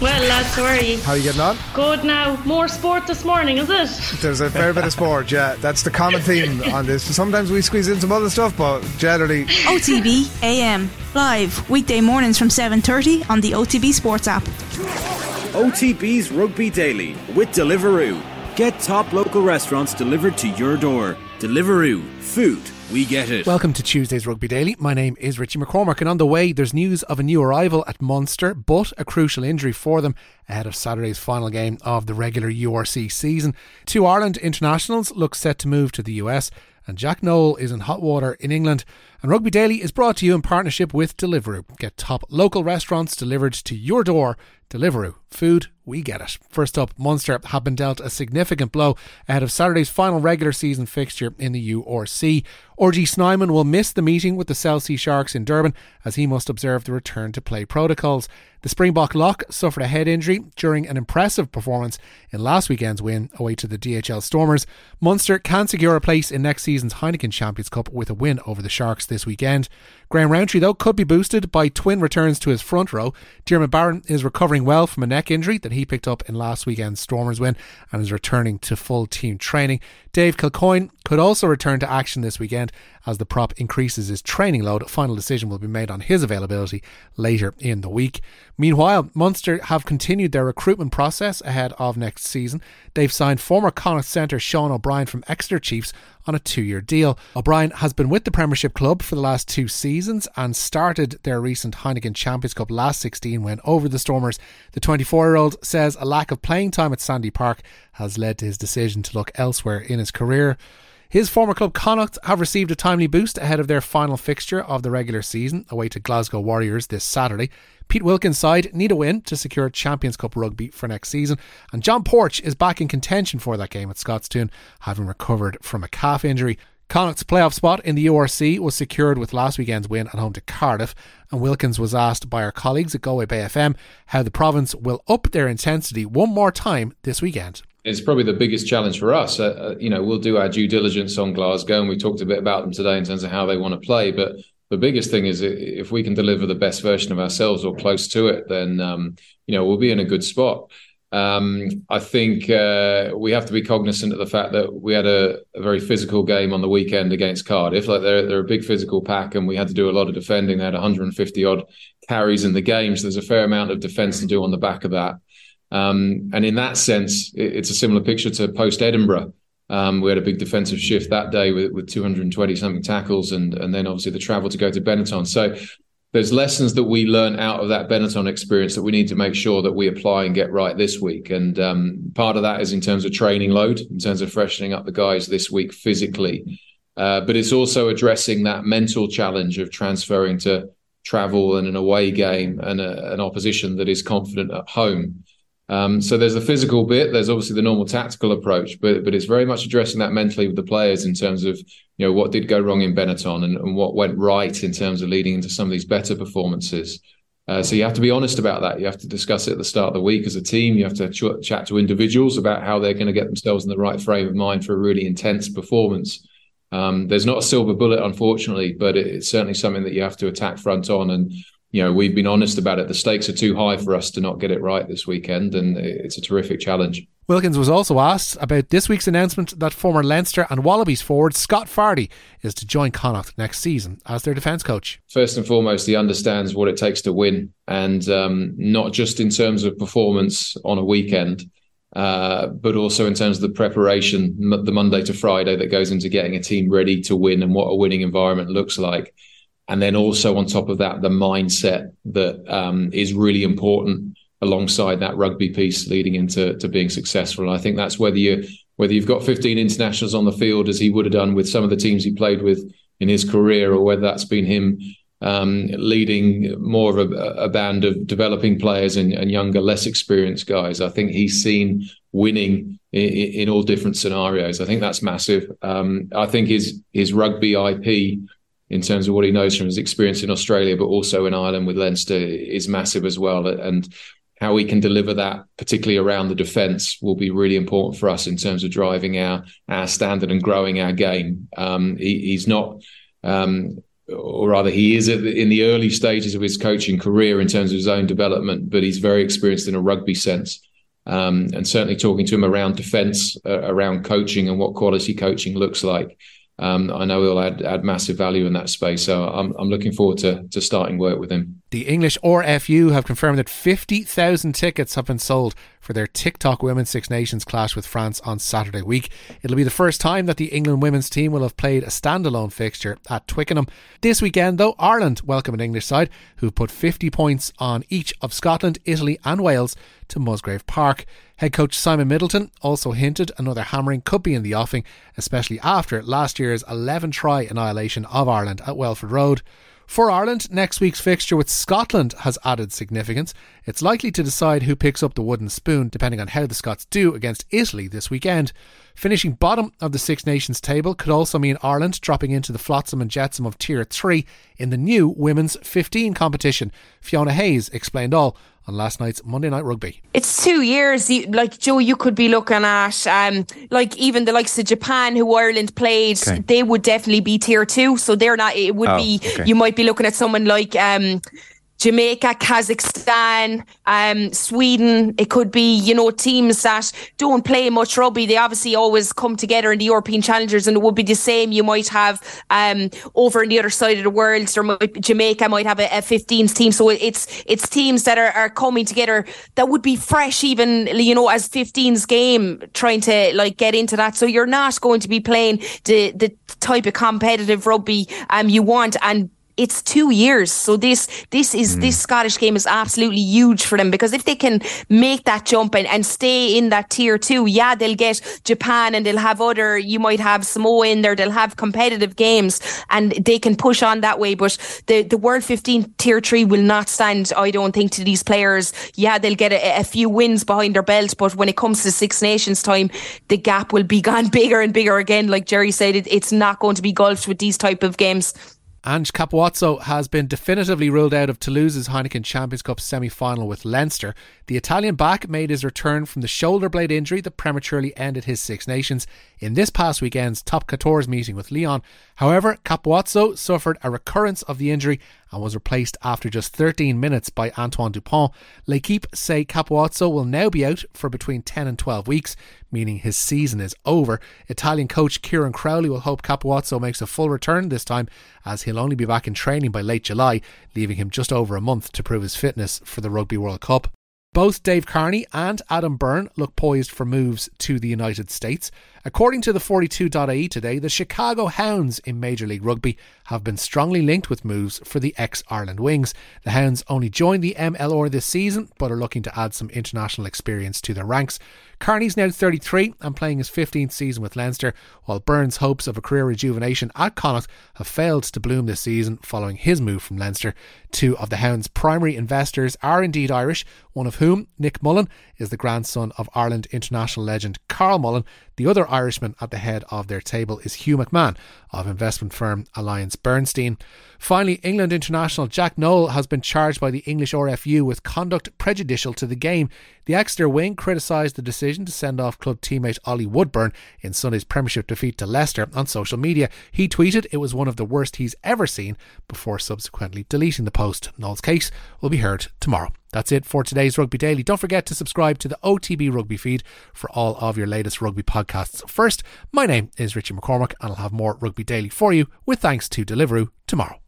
Well, lads, how are you? How are you getting on? Good now. More sport this morning, is it? There's a fair bit of sport, yeah. That's the common theme on this. Sometimes we squeeze in some other stuff, but generally. OTB AM live weekday mornings from 7:30 on the OTB Sports app. OTB's Rugby Daily with Deliveroo. Get top local restaurants delivered to your door. Deliveroo. Food. We get it. Welcome to Tuesday's Rugby Daily. My name is Richie McCormack, and on the way, there's news of a new arrival at Munster, but a crucial injury for them ahead of Saturday's final game of the regular URC season. Two Ireland internationals look set to move to the US, and Jack Nowell is in hot water in England. And Rugby Daily is brought to you in partnership with Deliveroo. Get top local restaurants delivered to your door. Deliveroo. Food, we get it. First up, Munster have been dealt a significant blow ahead of Saturday's final regular season fixture in the URC. RG Snyman will miss the meeting with the South Sea Sharks in Durban as he must observe the return to play protocols. The Springbok lock suffered a head injury during an impressive performance in last weekend's win away to the DHL Stormers. Munster can secure a place in next season's Heineken Champions Cup with a win over the Sharks this weekend. Graham Rowntree, though, could be boosted by twin returns to his front row. Diarmuid Barron is recovering well from a neck injury that he picked up in last weekend's Stormers win and is returning to full team training. Dave Kilcoyne could also return to action this weekend as the prop increases his training load. A final decision will be made on his availability later in the week. Meanwhile, Munster have continued their recruitment process ahead of next season. They've signed former Connacht centre Sean O'Brien from Exeter Chiefs on a two year deal. O'Brien has been with the Premiership club for the last two seasons and started their recent Heineken Champions Cup last 16 when over the Stormers. The 24 year old says a lack of playing time at Sandy Park has led to his decision to look elsewhere in his career. His former club Connacht have received a timely boost ahead of their final fixture of the regular season away to Glasgow Warriors this Saturday. Pete Wilkins' side need a win to secure Champions Cup rugby for next season, and John Porch is back in contention for that game at Scotstoun, having recovered from a calf injury. Connacht's playoff spot in the URC was secured with last weekend's win at home to Cardiff, and Wilkins was asked by our colleagues at Galway Bay FM how the province will up their intensity one more time this weekend it's probably the biggest challenge for us. Uh, uh, you know, we'll do our due diligence on Glasgow, and we talked a bit about them today in terms of how they want to play. But the biggest thing is if we can deliver the best version of ourselves or close to it, then um, you know we'll be in a good spot. Um, I think uh, we have to be cognizant of the fact that we had a, a, very physical game on the weekend against Cardiff. Like they're they're a big physical pack, and we had to do a lot of defending. They had 150 odd carries in the game, so there's a fair amount of defence to do on the back of that. Um, and in that sense, it, it's a similar picture to post Edinburgh. Um, we had a big defensive shift that day with, with 220 something tackles, and and then obviously the travel to go to Benetton. So there's lessons that we learn out of that Benetton experience that we need to make sure that we apply and get right this week. And um, part of that is in terms of training load, in terms of freshening up the guys this week physically. Uh, but it's also addressing that mental challenge of transferring to travel and an away game and a, an opposition that is confident at home. Um, so there's the physical bit. There's obviously the normal tactical approach, but but it's very much addressing that mentally with the players in terms of you know what did go wrong in Benetton and, and what went right in terms of leading into some of these better performances. Uh, so you have to be honest about that. You have to discuss it at the start of the week as a team. You have to ch- chat to individuals about how they're going to get themselves in the right frame of mind for a really intense performance. Um, there's not a silver bullet, unfortunately, but it's certainly something that you have to attack front on and you know, we've been honest about it. The stakes are too high for us to not get it right this weekend, and it's a terrific challenge. Wilkins was also asked about this week's announcement that former Leinster and Wallabies forward Scott Fardy is to join Connacht next season as their defence coach. First and foremost, he understands what it takes to win, and um, not just in terms of performance on a weekend, uh, but also in terms of the preparation, the Monday to Friday that goes into getting a team ready to win and what a winning environment looks like and then also on top of that, the mindset that um, is really important alongside that rugby piece leading into to being successful. And I think that's whether you whether you've got 15 internationals on the field as he would have done with some of the teams he played with in his career, or whether that's been him um, leading more of a, a, band of developing players and, and, younger, less experienced guys. I think he's seen winning in, in all different scenarios. I think that's massive. Um, I think his his rugby IP in terms of what he knows from his experience in Australia, but also in Ireland with Leinster, is massive as well. And how we can deliver that, particularly around the defence, will be really important for us in terms of driving our our standard and growing our game. Um, he, he's not um, or rather, he is in the early stages of his coaching career in terms of his own development, but he's very experienced in a rugby sense. Um, and certainly talking to him around defence, uh, around coaching, and what quality coaching looks like um, I know he'll add, add massive value in that space. So I'm, I'm looking forward to, to starting work with him. The English RFU have confirmed that 50,000 tickets have been sold for their TikTok Women's Six Nations clash with France on Saturday week. It'll be the first time that the England women's team will have played a standalone fixture at Twickenham. This weekend, though, Ireland welcome an English side who've put 50 points on each of Scotland, Italy, and Wales to Musgrave Park. Head coach Simon Middleton also hinted another hammering could be in the offing, especially after last year's 11 try annihilation of Ireland at Welford Road. For Ireland, next week's fixture with Scotland has added significance. It's likely to decide who picks up the wooden spoon, depending on how the Scots do against Italy this weekend. Finishing bottom of the Six Nations table could also mean Ireland dropping into the flotsam and jetsam of Tier 3 in the new Women's 15 competition. Fiona Hayes explained all on last night's Monday Night Rugby. It's two years. Like Joe, you could be looking at, um, like even the likes of Japan, who Ireland played, okay. they would definitely be tier two. So they're not. It would oh, be. Okay. You might be looking at someone like. Um, Jamaica, Kazakhstan, um, Sweden. It could be, you know, teams that don't play much rugby. They obviously always come together in the European Challengers, and it would be the same. You might have um, over on the other side of the world, or might, Jamaica might have a, a 15s team. So it's it's teams that are, are coming together that would be fresh, even you know, as 15s game, trying to like get into that. So you're not going to be playing the the type of competitive rugby um you want and it's two years. So this this is mm. this Scottish game is absolutely huge for them because if they can make that jump and, and stay in that tier two, yeah, they'll get Japan and they'll have other you might have Samoa in there, they'll have competitive games and they can push on that way. But the, the World 15 tier three will not stand, I don't think, to these players. Yeah, they'll get a, a few wins behind their belt, but when it comes to Six Nations time, the gap will be gone bigger and bigger again. Like Jerry said, it, it's not going to be golfed with these type of games. Ange Capuozzo has been definitively ruled out of Toulouse's Heineken Champions Cup semi final with Leinster. The Italian back made his return from the shoulder blade injury that prematurely ended his Six Nations in this past weekend's top 14 meeting with Lyon. However, Capuozzo suffered a recurrence of the injury and was replaced after just 13 minutes by Antoine Dupont. L'Equipe say Capuozzo will now be out for between 10 and 12 weeks, meaning his season is over. Italian coach Kieran Crowley will hope Capuozzo makes a full return this time, as he'll only be back in training by late July, leaving him just over a month to prove his fitness for the Rugby World Cup. Both Dave Kearney and Adam Byrne look poised for moves to the United States. According to the 42.ie today, the Chicago Hounds in Major League Rugby have been strongly linked with moves for the ex Ireland Wings. The Hounds only joined the MLR this season, but are looking to add some international experience to their ranks. Kearney's now 33 and playing his 15th season with Leinster, while Byrne's hopes of a career rejuvenation at Connacht have failed to bloom this season following his move from Leinster. Two of the Hounds' primary investors are indeed Irish, one of whom, Nick Mullen, is the grandson of Ireland international legend Karl Mullen. The other Irishman at the head of their table is Hugh McMahon of investment firm Alliance Bernstein. Finally, England international Jack Nowell has been charged by the English RFU with conduct prejudicial to the game. The Exeter wing criticised the decision to send off club teammate Ollie Woodburn in Sunday's Premiership defeat to Leicester on social media. He tweeted it was one of the worst he's ever seen before subsequently deleting the post. Nowell's case will be heard tomorrow. That's it for today's Rugby Daily. Don't forget to subscribe to the OTB Rugby feed for all of your latest rugby podcasts. First, my name is Richie McCormack, and I'll have more Rugby Daily for you with thanks to Deliveroo tomorrow.